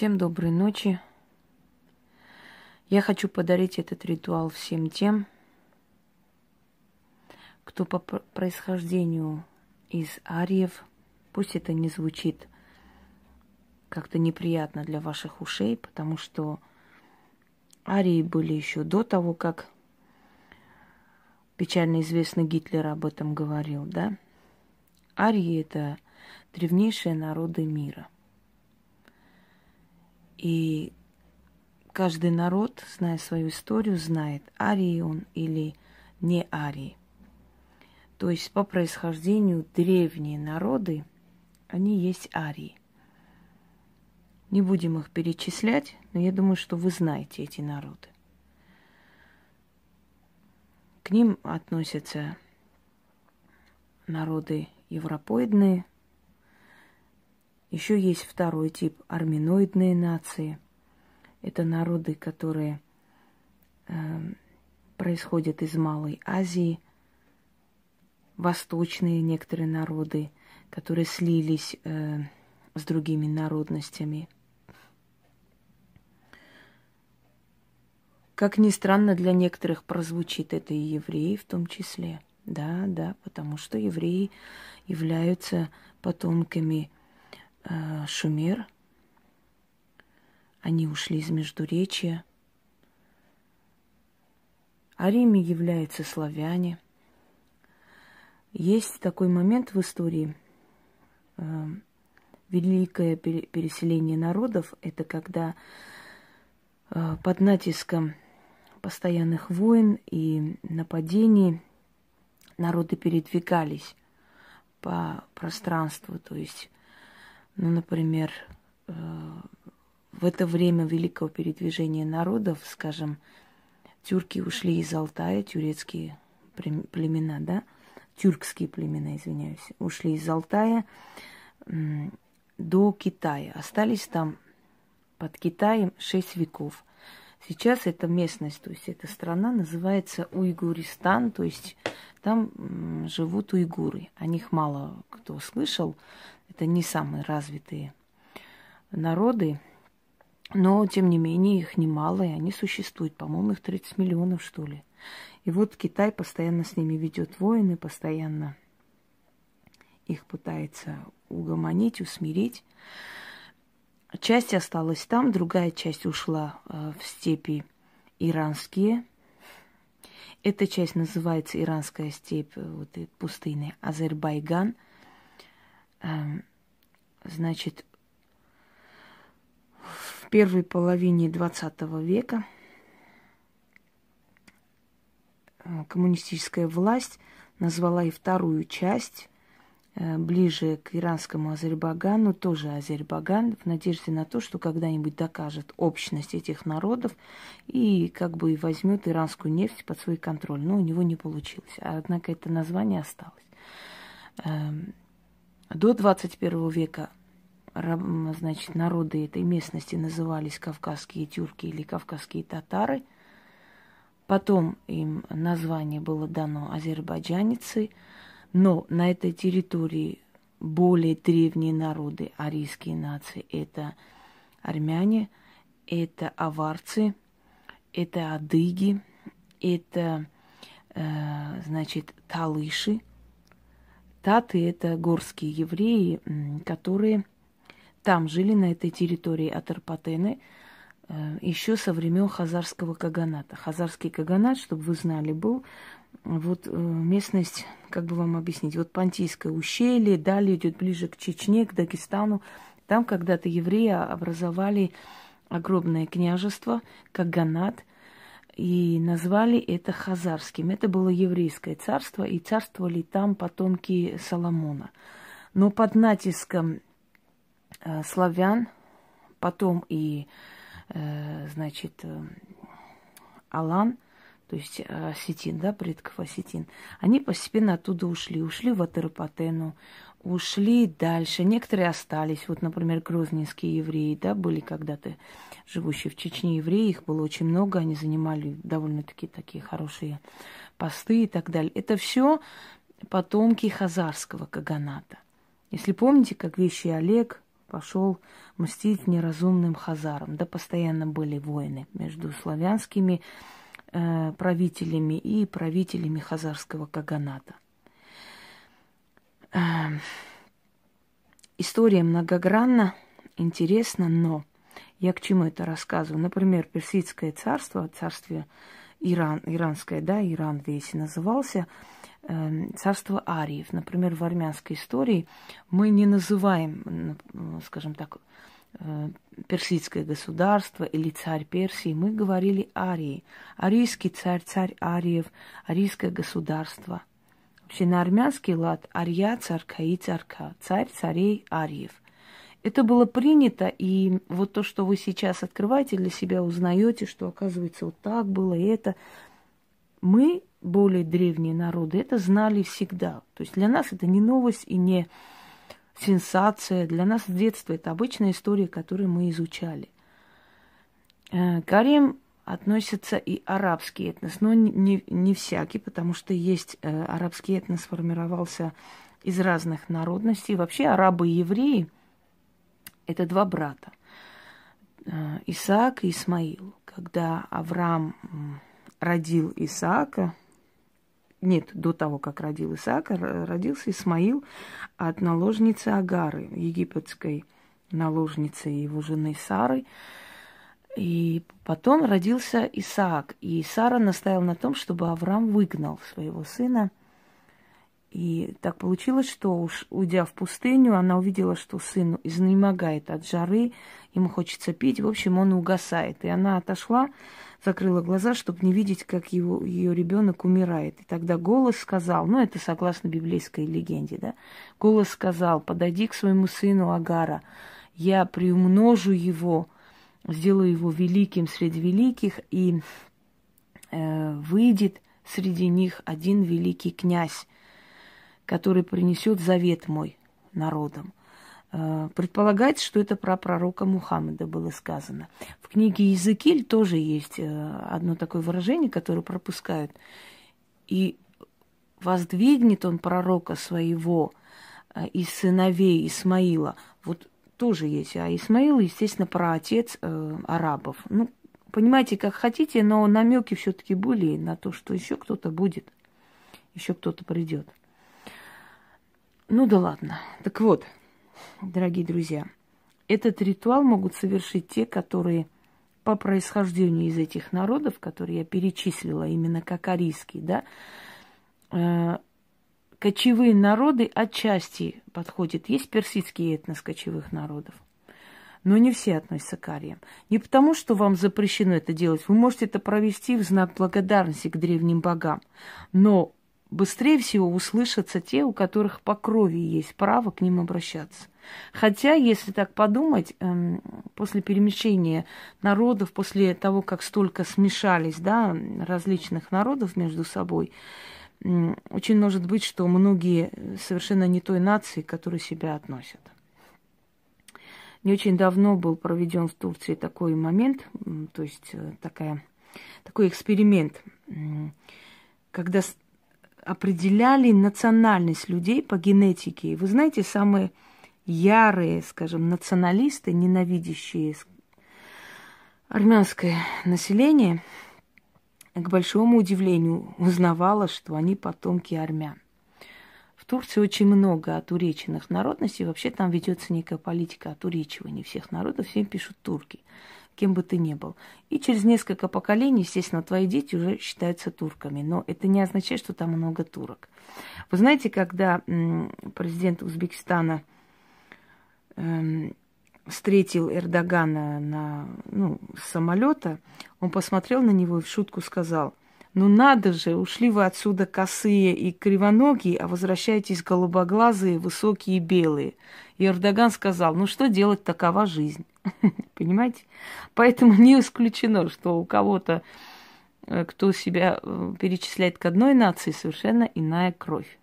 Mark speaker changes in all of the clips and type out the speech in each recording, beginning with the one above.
Speaker 1: Всем доброй ночи. Я хочу подарить этот ритуал всем тем, кто по происхождению из ариев, пусть это не звучит как-то неприятно для ваших ушей, потому что арии были еще до того, как печально известный Гитлер об этом говорил, да? Арии – это древнейшие народы мира – и каждый народ, зная свою историю, знает, арий он или не арий. То есть по происхождению древние народы, они есть арии. Не будем их перечислять, но я думаю, что вы знаете эти народы. К ним относятся народы европоидные, еще есть второй тип – арминоидные нации. Это народы, которые э, происходят из Малой Азии, восточные некоторые народы, которые слились э, с другими народностями. Как ни странно, для некоторых прозвучит это и евреи в том числе. Да, да, потому что евреи являются потомками э, Шумер. Они ушли из Междуречия. Риме являются славяне. Есть такой момент в истории. Э, великое переселение народов – это когда э, под натиском постоянных войн и нападений народы передвигались по пространству, то есть ну, например, э, в это время великого передвижения народов, скажем, тюрки ушли из Алтая, тюрецкие племена, да, тюркские племена, извиняюсь, ушли из Алтая до Китая. Остались там под Китаем шесть веков. Сейчас эта местность, то есть эта страна называется Уйгуристан, то есть там живут уйгуры. О них мало кто слышал, это не самые развитые народы, но, тем не менее, их немало, и они существуют. По-моему, их 30 миллионов, что ли. И вот Китай постоянно с ними ведет войны, постоянно их пытается угомонить, усмирить. Часть осталась там, другая часть ушла э, в степи иранские. Эта часть называется иранская степь, э, вот пустыня Азербайджан – Эм, значит, в первой половине XX века э, коммунистическая власть назвала и вторую часть ближе к иранскому Азербайджану, тоже Азербайджан, в надежде на то, что когда-нибудь докажет общность этих народов и как бы возьмет иранскую нефть под свой контроль. Но у него не получилось. Однако это название осталось. Эм, до 21 века значит, народы этой местности назывались кавказские тюрки или кавказские татары. Потом им название было дано азербайджаницы, но на этой территории более древние народы, арийские нации, это армяне, это аварцы, это адыги, это, э, значит, талыши – Таты – это горские евреи, которые там жили, на этой территории Атарпатены, э, еще со времен Хазарского Каганата. Хазарский Каганат, чтобы вы знали, был вот э, местность, как бы вам объяснить, вот Пантийское ущелье, далее идет ближе к Чечне, к Дагестану. Там когда-то евреи образовали огромное княжество, Каганат – и назвали это Хазарским. Это было еврейское царство, и царствовали там потомки Соломона. Но под натиском э, славян, потом и, э, значит, Алан, то есть осетин, да, предков осетин, они постепенно оттуда ушли. Ушли в Атеропатену, ушли дальше. Некоторые остались. Вот, например, грозненские евреи, да, были когда-то живущие в Чечне евреи. Их было очень много. Они занимали довольно-таки такие хорошие посты и так далее. Это все потомки хазарского каганата. Если помните, как вещи Олег пошел мстить неразумным хазарам. Да, постоянно были войны между славянскими правителями и правителями хазарского каганата. Э, история многогранна, интересна, но я к чему это рассказываю? Например, Персидское царство, царствие Иран, иранское, да, Иран весь назывался, э, царство ариев. Например, в армянской истории мы не называем, скажем так, э, персидское государство или царь Персии, мы говорили арии. Арийский царь, царь ариев, арийское государство. Вообще на армянский лад ария, царка и царка, царь царей ариев. Это было принято, и вот то, что вы сейчас открываете для себя, узнаете, что оказывается вот так было, и это. Мы, более древние народы, это знали всегда. То есть для нас это не новость и не сенсация. Для нас с детства это обычная история, которую мы изучали. Э, к относится и арабский этнос, но не, не всякий, потому что есть э, арабский этнос сформировался из разных народностей. Вообще арабы и евреи – это два брата. Э, Исаак и Исмаил. Когда Авраам родил Исаака, нет, до того, как родил Исаака, родился Исмаил от наложницы Агары, египетской наложницы его жены Сары. И потом родился Исаак. И Сара настояла на том, чтобы Авраам выгнал своего сына – и так получилось, что уж уйдя в пустыню, она увидела, что сын изнемогает от жары, ему хочется пить, в общем, он угасает. И она отошла, закрыла глаза, чтобы не видеть, как его, ее ребенок умирает. И тогда голос сказал, ну это согласно библейской легенде, да, голос сказал, подойди к своему сыну Агара, я приумножу его, сделаю его великим среди великих, и э, выйдет среди них один великий князь который принесет завет мой народам. Э, предполагается, что это про пророка Мухаммеда было сказано. В книге Иезекииль тоже есть э, одно такое выражение, которое пропускают. И воздвигнет он пророка своего э, из сыновей Исмаила. Вот тоже есть. А Исмаил, естественно, про отец э, арабов. Ну, понимаете, как хотите, но намеки все-таки были на то, что еще кто-то будет, еще кто-то придет. Ну да ладно. Так вот, дорогие друзья, этот ритуал могут совершить те, которые по происхождению из этих народов, которые я перечислила именно как арийские, да, э, кочевые народы отчасти подходят. Есть персидский этнос кочевых народов, но не все относятся к ариям. Не потому, что вам запрещено это делать. Вы можете это провести в знак благодарности к древним богам. Но быстрее всего услышатся те, у которых по крови есть право к ним обращаться. Хотя, если так подумать, эм, после перемещения народов, после того, как столько смешались да, различных народов между собой, очень может быть, что многие совершенно не той нации, к которой себя относят. Не очень давно был проведен в Турции такой момент, то есть э, такая, такой эксперимент, когда определяли национальность людей по генетике. вы знаете, самые ярые, скажем, националисты, ненавидящие армянское население, к большому удивлению узнавало, что они потомки армян. В Турции очень много отуреченных народностей. Вообще там ведется некая политика отуречивания всех народов. Всем пишут турки кем бы ты ни был. И через несколько поколений, естественно, твои дети уже считаются турками. Но это не означает, что там много турок. Вы знаете, когда президент Узбекистана эм, встретил Эрдогана на, ну, самолета, он посмотрел на него и в шутку сказал, ну надо же, ушли вы отсюда косые и кривоногие, а возвращаетесь голубоглазые, высокие и белые. И Эрдоган сказал, ну что делать, такова жизнь. Понимаете? Поэтому не исключено, что у кого-то, э, кто себя э, перечисляет к одной нации, совершенно иная кровь.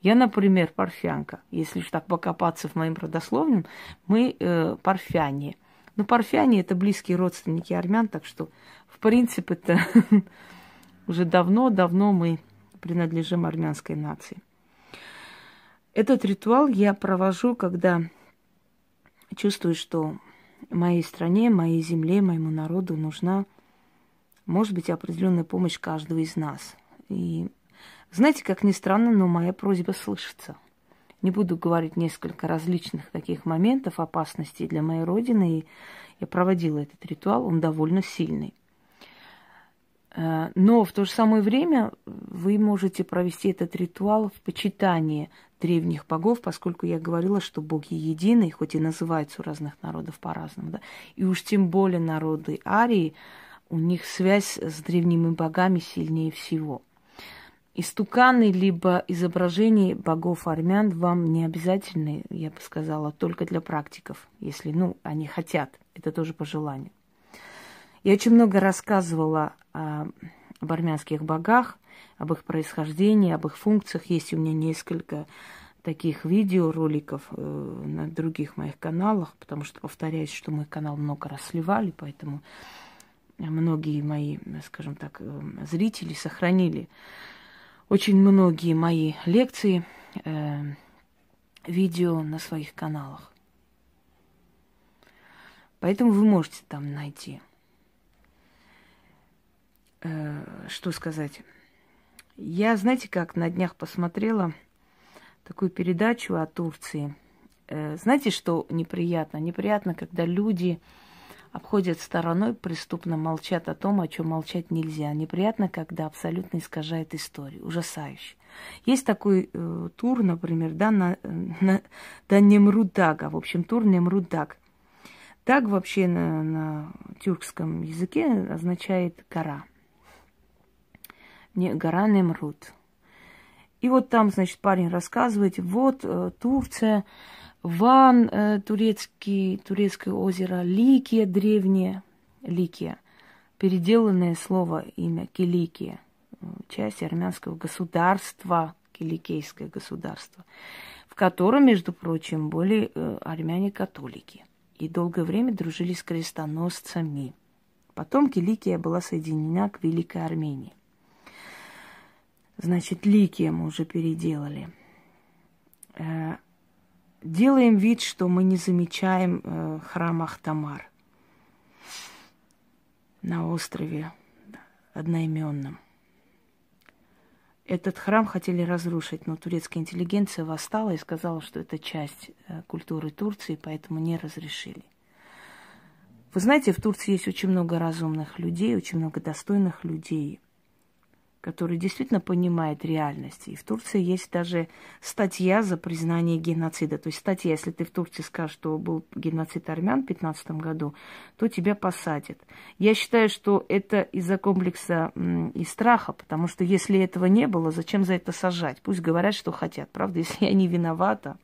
Speaker 1: Я, например, парфянка. Если уж так покопаться в моем родословном, мы э, парфяне. Но парфяне это близкие родственники армян, так что, в принципе, это уже давно-давно мы принадлежим армянской нации. Этот ритуал я провожу, когда чувствую, что моей стране, моей земле, моему народу нужна, может быть, определенная помощь каждого из нас. И знаете, как ни странно, но моя просьба слышится. Не буду говорить несколько различных таких моментов опасности для моей родины. И я проводила этот ритуал, он довольно сильный. Э, но в то же самое время вы можете провести этот ритуал в почитании древних богов, поскольку я говорила, что боги едины, хоть и называются у разных народов по-разному, да, и уж тем более народы Арии, у них связь с древними богами сильнее всего. Истуканы либо изображения богов армян вам не обязательны, я бы сказала, только для практиков, если, ну, они хотят. Это тоже по желанию. Я очень много рассказывала о, об армянских богах, об их происхождении, об их функциях. Есть у меня несколько таких видеороликов э, на других моих каналах, потому что повторяюсь, что мой канал много раз сливали, поэтому многие мои, скажем так, э, зрители сохранили очень многие мои лекции, э, видео на своих каналах. Поэтому вы можете там найти. Э, что сказать? Я, знаете, как на днях посмотрела такую передачу о Турции. Э, знаете, что неприятно? Неприятно, когда люди обходят стороной, преступно молчат о том, о чем молчать нельзя. Неприятно, когда абсолютно искажает историю. Ужасающе. Есть такой э, тур, например, да, на, на, да Немрудага, в общем, тур Немрудаг. Так вообще на, на тюркском языке означает гора. Не, гора Немруд. И вот там, значит, парень рассказывает, вот э, Турция, Ван, э, турецкий, турецкое озеро, Ликия древнее, Ликия, переделанное слово, имя Киликия, э, часть армянского государства, киликейское государство, в котором, между прочим, были э, армяне-католики и долгое время дружили с крестоносцами. Потом Киликия была соединена к Великой Армении. Значит, Ликия мы уже переделали. Э, делаем вид, что мы не замечаем э, храм Ахтамар на острове одноименном. Этот храм хотели разрушить, но турецкая интеллигенция восстала и сказала, что это часть э, культуры Турции, поэтому не разрешили. Вы знаете, в Турции есть очень много разумных людей, очень много достойных людей – который действительно понимает реальность. И в Турции есть даже статья за признание геноцида. То есть статья, если ты в Турции скажешь, что был геноцид армян в 15 году, то тебя посадят. Я считаю, что это из-за комплекса и страха, потому что если этого не было, зачем за это сажать? Пусть говорят, что хотят. Правда, если я не виновата.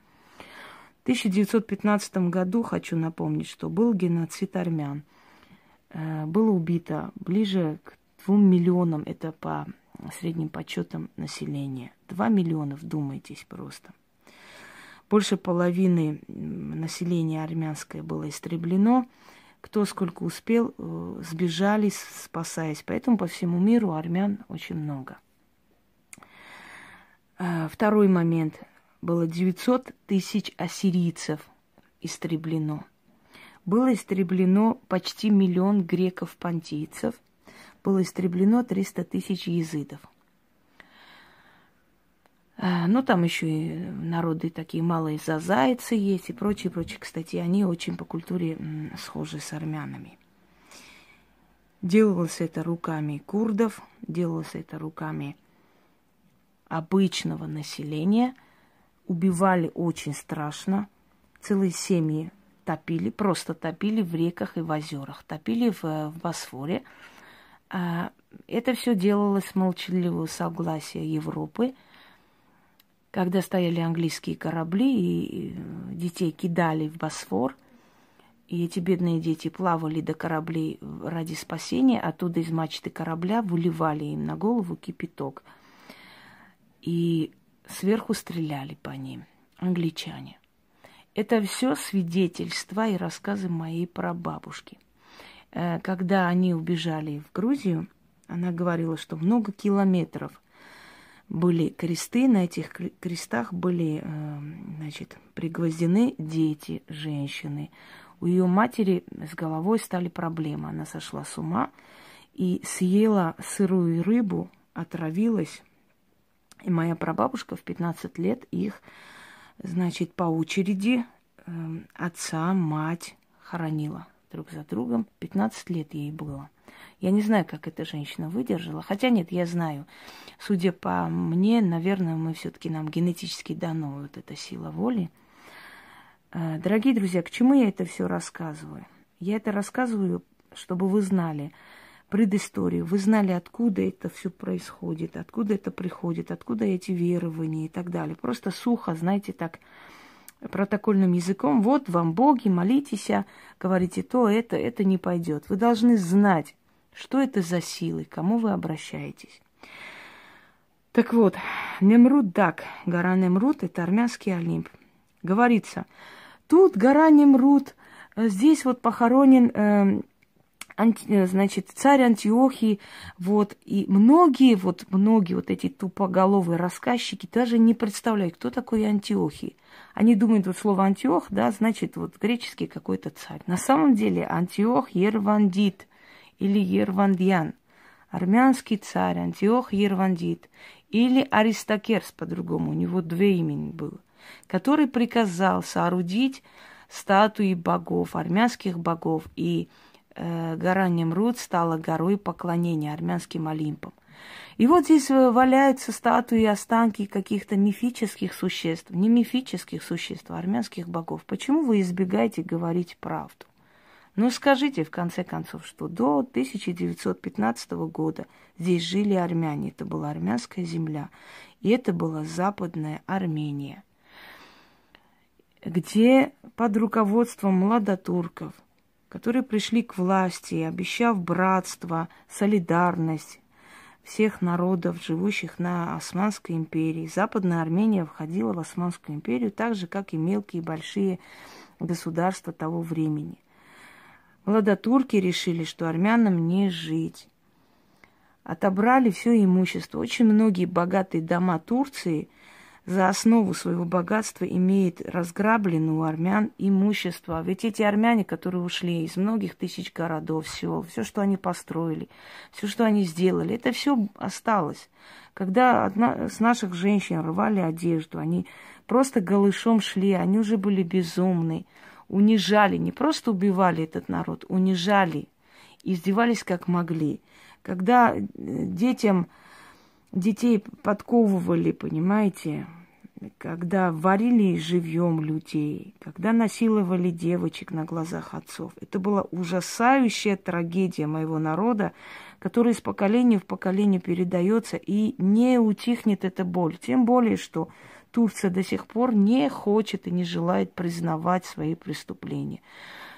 Speaker 1: В 1915 году, хочу напомнить, что был геноцид армян. Э, было убито ближе к двум миллионам, это по средним подсчетом населения. Два миллиона, вдумайтесь просто. Больше половины населения армянское было истреблено. Кто сколько успел, э, сбежали, спасаясь. Поэтому по всему миру армян очень много. А, второй момент. Было 900 тысяч ассирийцев истреблено. Было истреблено почти миллион греков-понтийцев – было истреблено 300 тысяч языдов. А, ну, там еще и народы такие малые зазайцы есть и прочее, прочее. Кстати, они очень по культуре схожи с армянами. Делалось это руками курдов, делалось это руками обычного населения. Убивали очень страшно. Целые семьи топили, просто топили в реках и в озерах. Топили в, в Босфоре. А это все делалось молчаливого согласия Европы, когда стояли английские корабли и детей кидали в Босфор, и эти бедные дети плавали до кораблей ради спасения, оттуда из мачты корабля выливали им на голову кипяток. И сверху стреляли по ним англичане. Это все свидетельства и рассказы моей прабабушки – Э, когда они убежали в Грузию, она говорила, что много километров были кресты, на этих крестах были, э, значит, пригвоздены дети, женщины. У ее матери с головой стали проблемы. Она сошла с ума и съела сырую рыбу, отравилась. И моя прабабушка в 15 лет их, значит, по очереди э, отца, мать хоронила друг за другом. 15 лет ей было. Я не знаю, как эта женщина выдержала. Хотя нет, я знаю. Судя по мне, наверное, мы все-таки нам генетически дано вот эта сила воли. Э, дорогие друзья, к чему я это все рассказываю? Я это рассказываю, чтобы вы знали предысторию, вы знали, откуда это все происходит, откуда это приходит, откуда эти верования и так далее. Просто сухо, знаете, так протокольным языком, вот вам боги, молитесь, а говорите то, это, это не пойдет. Вы должны знать, что это за силы, к кому вы обращаетесь. Так вот, Немрут Дак, гора Немрут, это армянский Олимп. Говорится, тут гора Немрут, здесь вот похоронен э, анти, значит, царь Антиохии, вот, и многие, вот, многие вот эти тупоголовые рассказчики даже не представляют, кто такой Антиохий. Они думают, вот слово Антиох, да, значит, вот греческий какой-то царь. На самом деле Антиох Ервандит или Ервандьян, армянский царь Антиох Ервандит, или Аристокерс по-другому, у него две имени было, который приказал соорудить статуи богов, армянских богов и э, гора Немрут стала горой поклонения армянским Олимпом. И вот здесь э, валяются статуи и останки каких-то мифических существ, не мифических существ, а армянских богов. Почему вы избегаете говорить правду? Ну скажите, в конце концов, что до 1915 года здесь жили армяне, это была армянская земля, и это была Западная Армения, где под руководством младотурков – которые пришли к власти, обещав братство, солидарность всех народов, живущих на Османской империи. Западная Армения входила в Османскую империю так же, как и мелкие и большие государства того времени. Младотурки решили, что армянам не жить. Отобрали все имущество. Очень многие богатые дома Турции – за основу своего богатства имеет разграбленное у армян имущество. Ведь эти армяне, которые ушли из многих тысяч городов, сел, все, что они построили, все, что они сделали, это все осталось. Когда одна, с наших женщин рвали одежду, они просто голышом шли, они уже были безумны, унижали, не просто убивали этот народ, унижали, издевались как могли. Когда детям детей подковывали, понимаете, когда варили живьем людей, когда насиловали девочек на глазах отцов. Это была ужасающая трагедия моего народа, которая из поколения в поколение передается, и не утихнет эта боль. Тем более, что Турция до сих пор не хочет и не желает признавать свои преступления.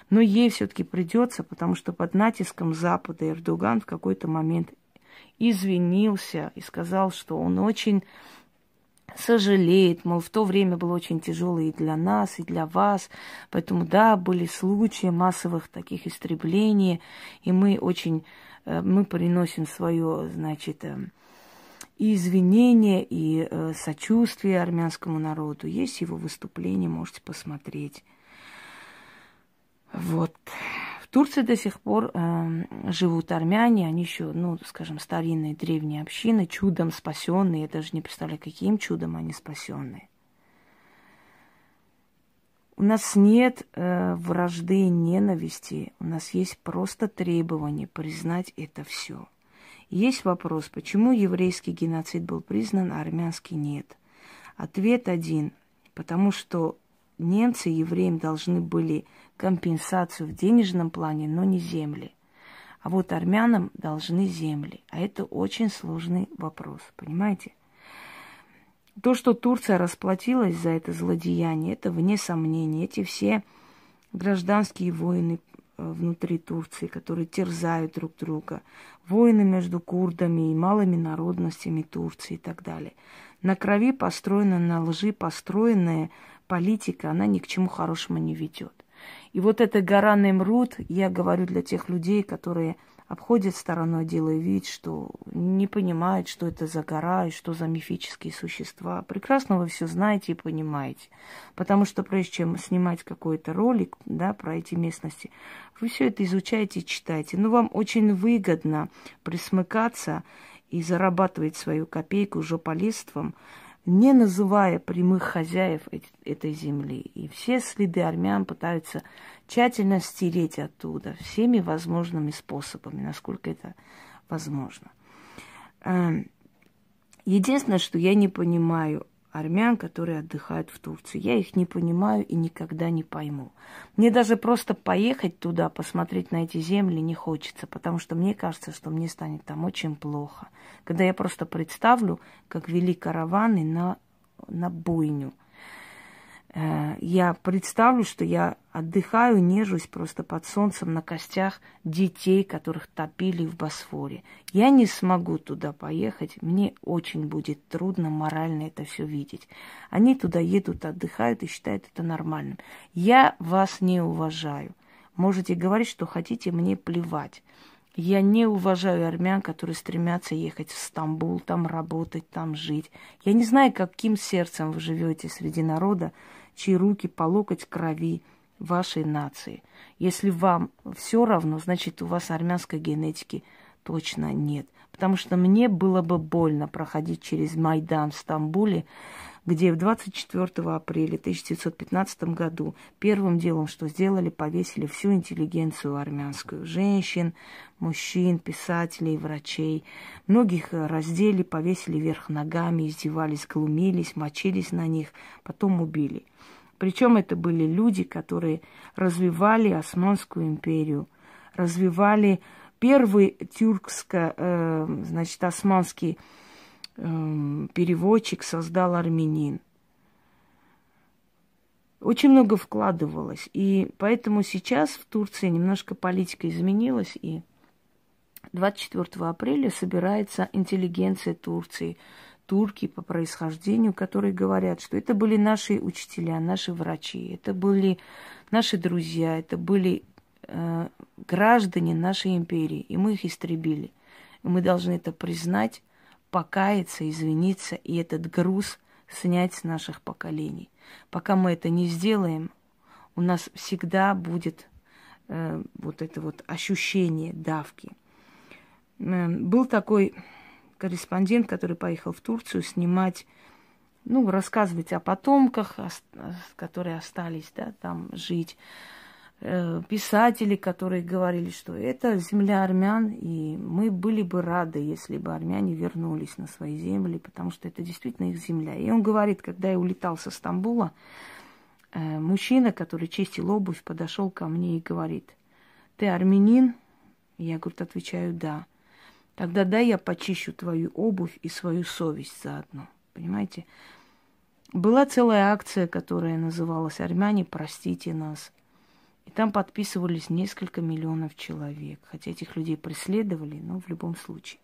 Speaker 1: Но ей все-таки придется, потому что под натиском Запада Эрдоган в какой-то момент извинился и сказал, что он очень сожалеет, мол, в то время было очень тяжело и для нас, и для вас. Поэтому, да, были случаи массовых таких истреблений, и мы очень, э, мы приносим свое, значит, э, и извинения, и э, сочувствие армянскому народу. Есть его выступление, можете посмотреть. Вот. Турции до сих пор э, живут армяне, они еще, ну, скажем, старинные древние общины, чудом спасенные. Я даже не представляю, каким чудом они спасенные. У нас нет э, вражды и ненависти, у нас есть просто требование признать это все. Есть вопрос, почему еврейский геноцид был признан, а армянский нет. Ответ один, потому что немцы евреям должны были компенсацию в денежном плане, но не земли. А вот армянам должны земли. А это очень сложный вопрос, понимаете? То, что Турция расплатилась за это злодеяние, это вне сомнений. Эти все гражданские войны э, внутри Турции, которые терзают друг друга, войны между курдами и малыми народностями Турции и так далее. На крови построена, на лжи построенная политика, она ни к чему хорошему не ведет. И вот эта гора Немрут, я говорю для тех людей, которые обходят стороной, делая вид, что не понимают, что это за гора и что за мифические существа. Прекрасно вы все знаете и понимаете. Потому что прежде чем снимать какой-то ролик да, про эти местности, вы все это изучаете и читаете. Но вам очень выгодно присмыкаться и зарабатывать свою копейку жополистством, не называя прямых хозяев этой земли. И все следы армян пытаются тщательно стереть оттуда всеми возможными способами, насколько это возможно. Эм, единственное, что я не понимаю, армян, которые отдыхают в Турции. Я их не понимаю и никогда не пойму. Мне даже просто поехать туда, посмотреть на эти земли не хочется, потому что мне кажется, что мне станет там очень плохо. Когда я просто представлю, как вели караваны на, на бойню – я представлю, что я отдыхаю, нежусь просто под солнцем на костях детей, которых топили в Босфоре. Я не смогу туда поехать, мне очень будет трудно морально это все видеть. Они туда едут, отдыхают и считают это нормальным. Я вас не уважаю. Можете говорить, что хотите, мне плевать. Я не уважаю армян, которые стремятся ехать в Стамбул, там работать, там жить. Я не знаю, каким сердцем вы живете среди народа, чьи руки по локоть крови вашей нации. Если вам все равно, значит, у вас армянской генетики точно нет. Потому что мне было бы больно проходить через Майдан в Стамбуле, где в 24 апреля 1915 году первым делом, что сделали, повесили всю интеллигенцию армянскую. Женщин, мужчин, писателей, врачей. Многих раздели, повесили вверх ногами, издевались, глумились, мочились на них, потом убили. Причем это были люди, которые развивали Османскую империю, развивали первый тюркско, э, значит, османский э, переводчик создал армянин. Очень много вкладывалось. И поэтому сейчас в Турции немножко политика изменилась. И 24 апреля собирается интеллигенция Турции – турки по происхождению, которые говорят, что это были наши учителя, наши врачи, это были наши друзья, это были э, граждане нашей империи, и мы их истребили. И мы должны это признать, покаяться, извиниться и этот груз снять с наших поколений. Пока мы это не сделаем, у нас всегда будет э, вот это вот ощущение давки. Э, был такой корреспондент, который поехал в Турцию снимать, ну, рассказывать о потомках, которые остались, да, там жить. Э, писатели, которые говорили, что это земля армян, и мы были бы рады, если бы армяне вернулись на свои земли, потому что это действительно их земля. И он говорит, когда я улетал со Стамбула, э, мужчина, который чистил обувь, подошел ко мне и говорит, ты армянин? Я, говорит, отвечаю, да. Тогда дай я почищу твою обувь и свою совесть заодно. Понимаете? Была целая акция, которая называлась «Армяне, простите нас». И там подписывались несколько миллионов человек. Хотя этих людей преследовали, но в любом случае.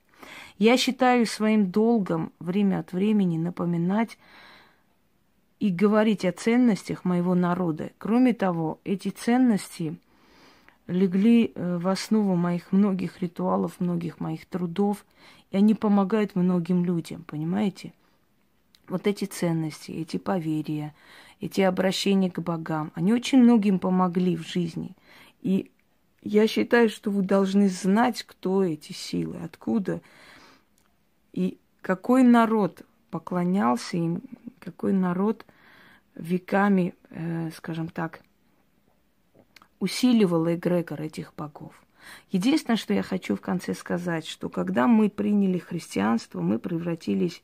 Speaker 1: Я считаю своим долгом время от времени напоминать и говорить о ценностях моего народа. Кроме того, эти ценности легли э, в основу моих многих ритуалов, многих моих трудов, и они помогают многим людям, понимаете? Вот эти ценности, эти поверья, эти обращения к богам, они очень многим помогли в жизни. И я считаю, что вы должны знать, кто эти силы, откуда и какой народ поклонялся им, какой народ веками, э, скажем так, усиливал эгрегор этих богов. Единственное, что я хочу в конце сказать, что когда мы приняли христианство, мы превратились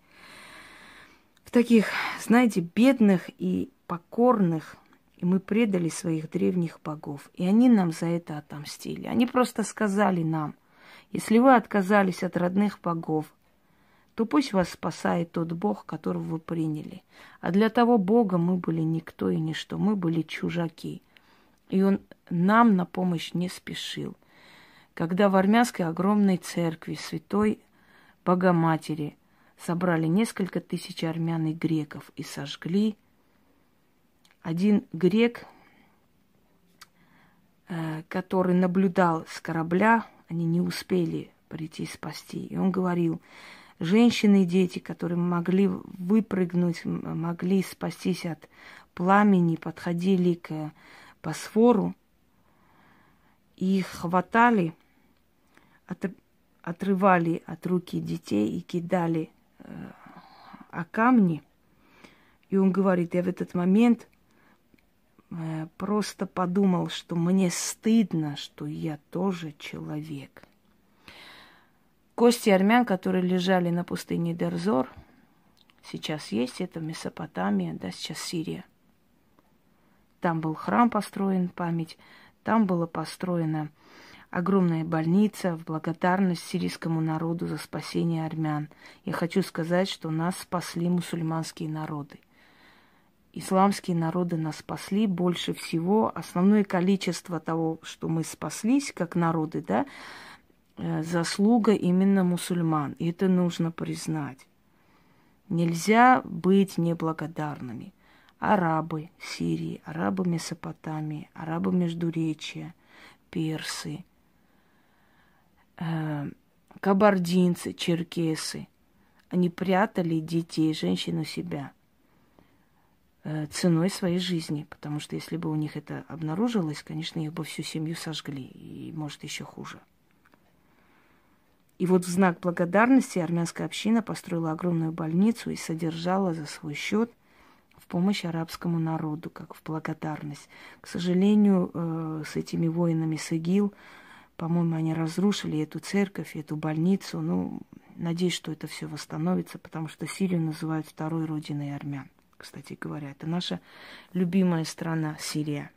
Speaker 1: таких, знаете, бедных и покорных, и мы предали своих древних богов. И они нам за это отомстили. Они просто сказали нам, если вы отказались от родных богов, то пусть вас спасает тот Бог, которого вы приняли. А для того Бога мы были никто и ничто, мы были чужаки – и он нам на помощь не спешил. Когда в армянской огромной церкви святой Богоматери собрали несколько тысяч армян и греков и сожгли, один грек, э, который наблюдал с корабля они не успели прийти спасти. И он говорил, женщины и дети, которые могли выпрыгнуть, могли спастись от пламени, подходили к Босфору, и их хватали, отрывали от руки детей и кидали о камни. И он говорит, я в этот момент э, просто подумал, что мне стыдно, что я тоже человек. Кости армян, которые лежали на пустыне Дерзор, сейчас есть, это Месопотамия, да, сейчас Сирия. Там был храм построен, память. Там была построена огромная больница в благодарность сирийскому народу за спасение армян. Я хочу сказать, что нас спасли мусульманские народы. Исламские народы нас спасли больше всего. Основное количество того, что мы спаслись как народы, да, э, заслуга именно мусульман. И это нужно признать. Нельзя быть неблагодарными. Арабы Сирии, арабы Месопотамии, арабы Междуречия, персы – э, кабардинцы, черкесы, они прятали детей, женщин у себя э, ценой своей жизни, потому что если бы у них это обнаружилось, конечно, их бы всю семью сожгли, и может еще хуже. И вот в знак благодарности армянская община построила огромную больницу и содержала за свой счет в помощь арабскому народу, как в благодарность. К сожалению, э, с этими воинами с ИГИЛ по-моему, они разрушили эту церковь, эту больницу. Ну, надеюсь, что это все восстановится, потому что Сирию называют второй родиной армян, кстати говоря. Это наша любимая страна, Сирия.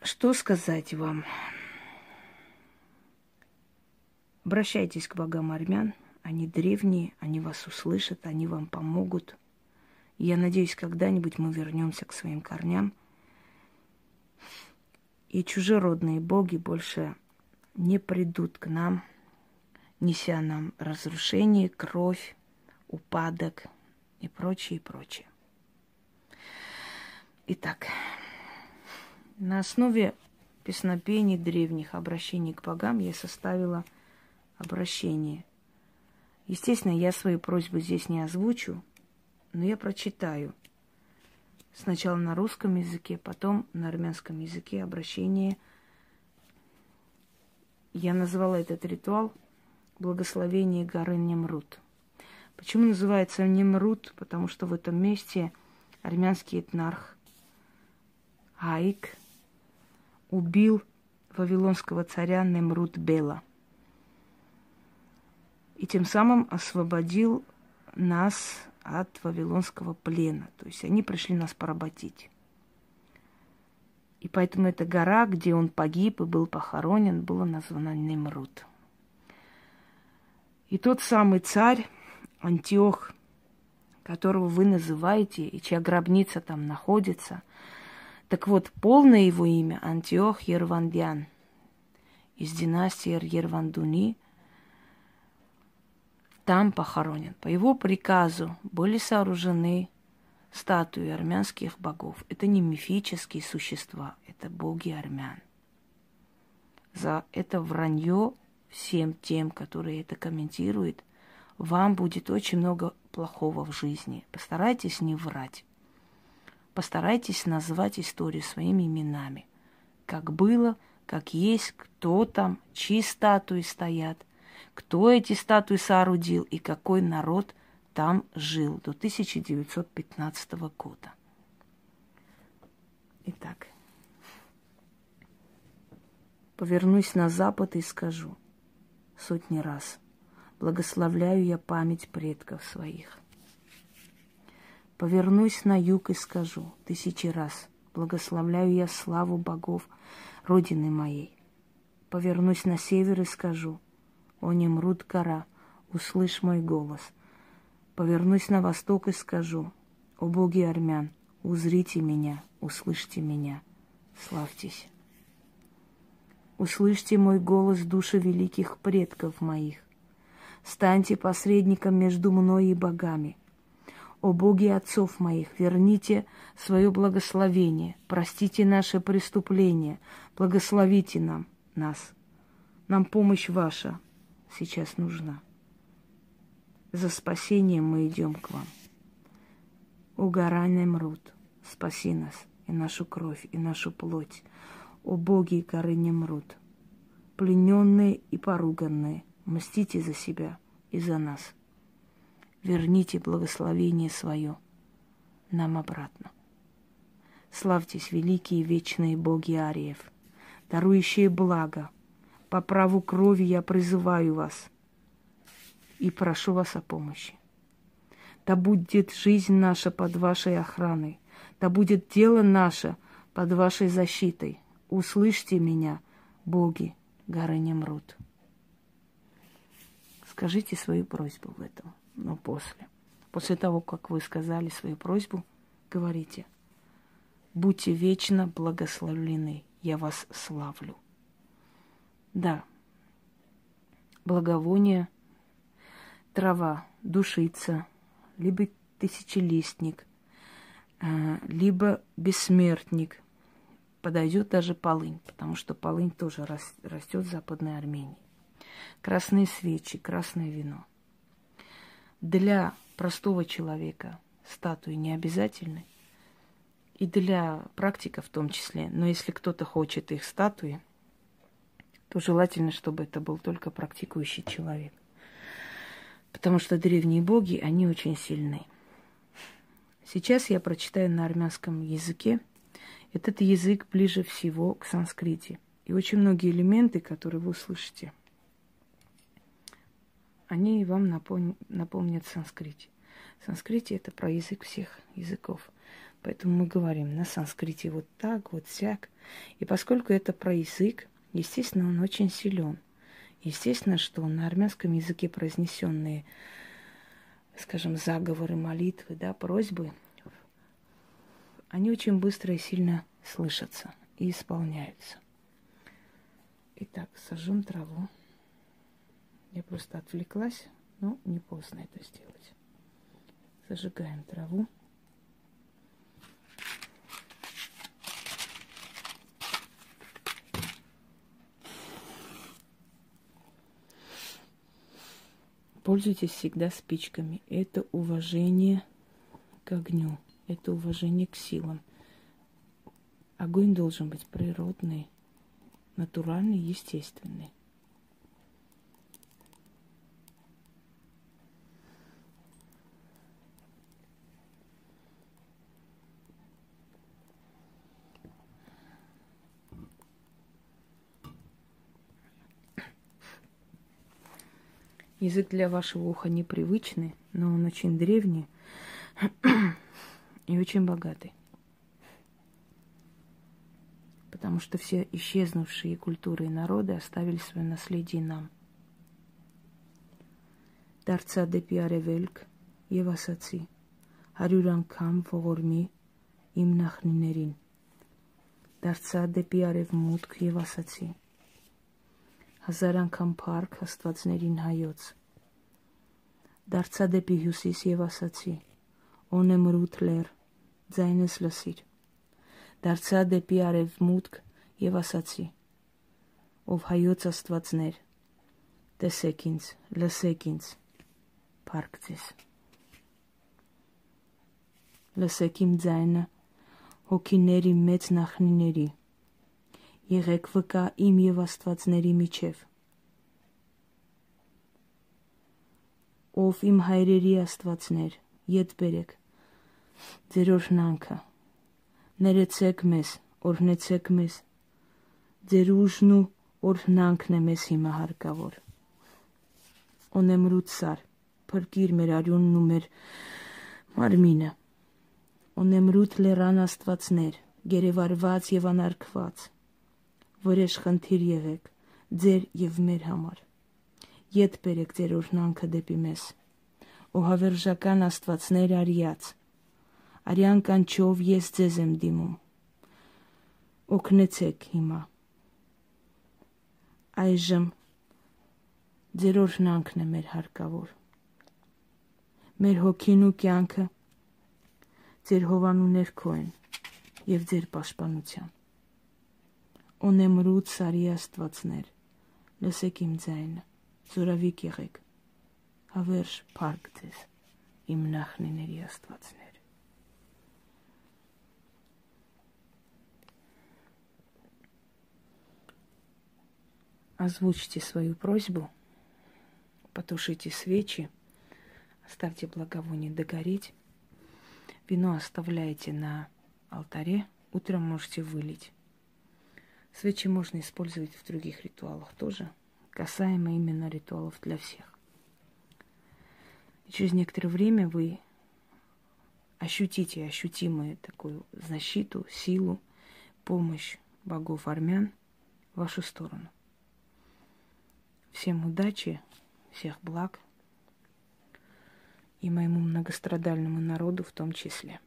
Speaker 1: Что сказать вам? Обращайтесь к богам армян. Они древние, они вас услышат, они вам помогут. Я надеюсь, когда-нибудь мы вернемся к своим корням – и чужеродные боги больше не придут к нам, неся нам разрушение, кровь, упадок и прочее, и прочее. Итак, на основе песнопений древних обращений к богам я составила обращение. Естественно, я свои просьбы здесь не озвучу, но я прочитаю – Сначала на русском языке, потом на армянском языке обращение. Я назвала этот ритуал благословение горы Немрут. Почему называется Немрут? Потому что в этом месте армянский этнарх Аик убил вавилонского царя Немрут Бела. И тем самым освободил нас от вавилонского плена. То есть они пришли нас поработить. И поэтому эта гора, где он погиб и был похоронен, была названа Немрут. И тот самый царь Антиох, которого вы называете, и чья гробница там находится, так вот, полное его имя Антиох Ервандян из династии Ервандуни – там похоронен. По его приказу были сооружены статуи армянских богов. Это не мифические существа, это боги армян. За это вранье всем тем, которые это комментируют, вам будет очень много плохого в жизни. Постарайтесь не врать. Постарайтесь назвать историю своими именами. Как было, как есть, кто там, чьи статуи стоят – кто эти статуи соорудил и какой народ там жил до 1915 года. Итак, повернусь на запад и скажу сотни раз, благословляю я память предков своих. Повернусь на юг и скажу тысячи раз, благословляю я славу богов Родины моей. Повернусь на север и скажу – о Немрут гора, услышь мой голос. Повернусь на восток и скажу, о боги армян, узрите меня, услышьте меня, славьтесь. Услышьте мой голос души великих предков моих. Станьте посредником между мной и богами. О боги отцов моих, верните свое благословение, простите наши преступления, благословите нам, нас. Нам помощь ваша сейчас нужна. За спасением мы идем к вам. О гора Немрут, спаси нас и нашу кровь, и нашу плоть. О боги горы Немрут, плененные и поруганные, мстите за себя и за нас верните благословение свое нам обратно. Славьтесь, великие вечные боги Ариев, дарующие благо. По праву крови я призываю вас и прошу вас о помощи. Да будет жизнь наша под вашей охраной, да будет дело наше под вашей защитой. Услышьте меня, боги горы Немрут. Скажите свою просьбу в этом но после. После того, как вы сказали свою просьбу, говорите, будьте вечно благословлены, я вас славлю. Да, благовоние, трава, душица, либо тысячелистник, а, либо бессмертник. Подойдет даже полынь, потому что полынь тоже растет в Западной Армении. Красные свечи, красное вино – для простого человека статуи не обязательны. И для практика в том числе. Но если кто-то хочет их статуи, то желательно, чтобы это был только практикующий человек. Потому что древние боги, они очень сильны. Сейчас я прочитаю на армянском языке. Этот язык ближе всего к санскрите. И очень многие элементы, которые вы услышите – они вам напомнят, напомнят санскрите. Санскрите это про язык всех языков. Поэтому мы говорим на санскрите вот так, вот всяк. И поскольку это про язык, естественно, он очень силен. Естественно, что на армянском языке произнесенные, скажем, заговоры, молитвы, да, просьбы, они очень быстро и сильно слышатся и исполняются. Итак, сожжем траву. Я просто отвлеклась, но не поздно это сделать. Зажигаем траву. Пользуйтесь всегда спичками. Это уважение к огню, это уважение к силам. Огонь должен быть природный, натуральный, естественный. Язык для вашего уха непривычный, но он очень древний и очень богатый. Потому что все исчезнувшие культуры и народы оставили свое наследие нам. Դարձա դեպի արևելք եւ ասացի. հարյուր անգամ ողորմի իմ նախնիներին։ Դարձա դեպի արևմուտք եւ ասացի Հազար անգամ փառք Աստվածներին հայոց։ Դարձա դեպի հյուսիս եւ ասացի. Օնե մրութ լեր, ձայնս լսիր։ Դարձա դեպի արևմուտք եւ ասացի. Ով հայոց Աստվածներ, տեսեք ինձ, լսեք ինձ, փառք ձեզ։ Լսեք իմ ձայնը հոգիների մեծ նախնիների եղեք վկա իմ եւ Աստվածների միջև։ Ով իմ հայրերի Աստվածներ, յետ բերեք ձեր օրհնանքը։ Ներեցեք մեզ, օրհնեցեք մեզ։ Ձեր ուժն ու օրհնանքն է մեզ հիմա հարկավոր։ Օնեմրուտ սար, փրկիր մեր արյունն ու մեր մարմինը։ Օնեմրուտ լերան Աստվածներ, գերեվարված եւ անարգված որեշ խնդիր եղեք ձեր եւ մեր համար։ Ետ բերեք ձեր օրհնանքը դեպի մեզ։ Ու հավերժական Աստվածներ արիած։ Արյան կանչով ես ձեզ եմ դիմում։ Օգնեցեք հիմա։ Այժմ ձեր օրհնանքն է մեր հարկավոր։ Մեր հոգին ու կյանքը
Speaker 2: ձեր հովանուներ քո են եւ ձեր պաշտպանության։ Օնեմրուտ սարի աստվածներ, լսեք իմ ձայնը, զորավիկ եղեք, հավերժ փառք ձեզ, իմ նախնիների աստվածներ։
Speaker 1: Озвучьте свою просьбу, потушите свечи, оставьте благовоние догореть. Вино оставляйте на алтаре, утром можете вылить. Свечи можно использовать в других ритуалах тоже, касаемо именно ритуалов для всех. И через некоторое время вы ощутите ощутимую такую защиту, силу, помощь богов армян в вашу сторону. Всем удачи, всех благ – и моему многострадальному народу в том числе.